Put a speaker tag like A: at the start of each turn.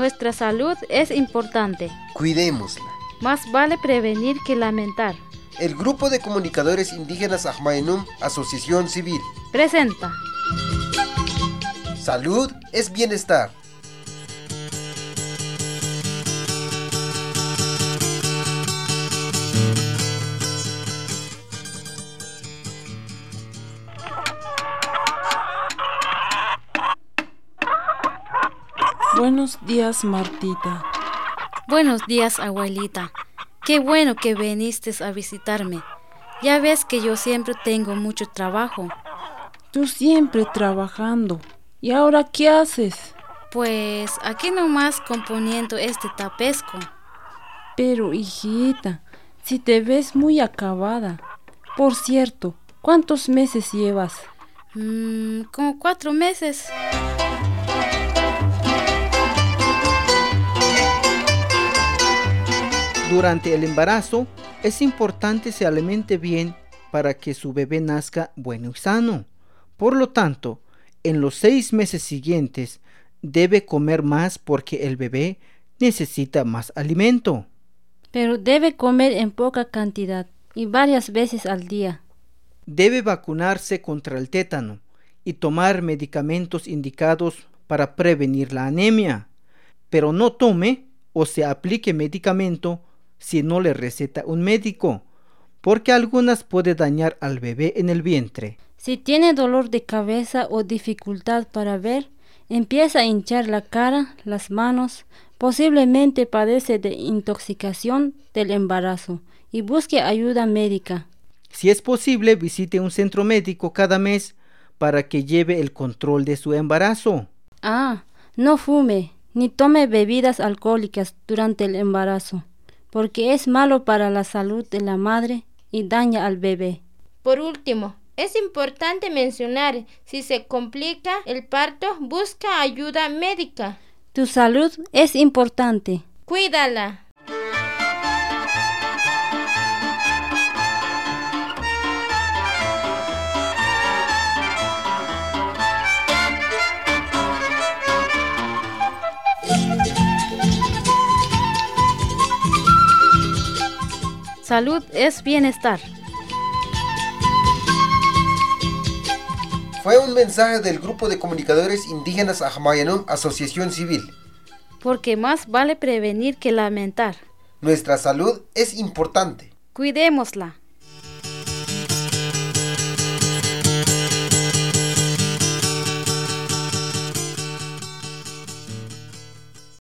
A: Nuestra salud es importante.
B: Cuidémosla.
A: Más vale prevenir que lamentar.
B: El Grupo de Comunicadores Indígenas Ajmaenum, Asociación Civil.
A: Presenta.
B: Salud es bienestar.
C: Buenos días, Martita.
A: Buenos días, abuelita. Qué bueno que viniste a visitarme. Ya ves que yo siempre tengo mucho trabajo.
C: Tú siempre trabajando. ¿Y ahora qué haces?
A: Pues aquí nomás componiendo este tapesco.
C: Pero, hijita, si te ves muy acabada. Por cierto, ¿cuántos meses llevas?
A: Mmm, como cuatro meses.
D: Durante el embarazo es importante se alimente bien para que su bebé nazca bueno y sano. Por lo tanto, en los seis meses siguientes debe comer más porque el bebé necesita más alimento.
A: Pero debe comer en poca cantidad y varias veces al día.
D: Debe vacunarse contra el tétano y tomar medicamentos indicados para prevenir la anemia. Pero no tome o se aplique medicamento si no le receta un médico, porque algunas puede dañar al bebé en el vientre.
A: Si tiene dolor de cabeza o dificultad para ver, empieza a hinchar la cara, las manos, posiblemente padece de intoxicación del embarazo y busque ayuda médica.
D: Si es posible, visite un centro médico cada mes para que lleve el control de su embarazo.
A: Ah, no fume ni tome bebidas alcohólicas durante el embarazo porque es malo para la salud de la madre y daña al bebé.
E: Por último, es importante mencionar, si se complica el parto, busca ayuda médica.
A: Tu salud es importante.
E: Cuídala.
A: Salud es bienestar.
B: Fue un mensaje del Grupo de Comunicadores Indígenas Ajmayanum Asociación Civil.
A: Porque más vale prevenir que lamentar.
B: Nuestra salud es importante.
A: Cuidémosla.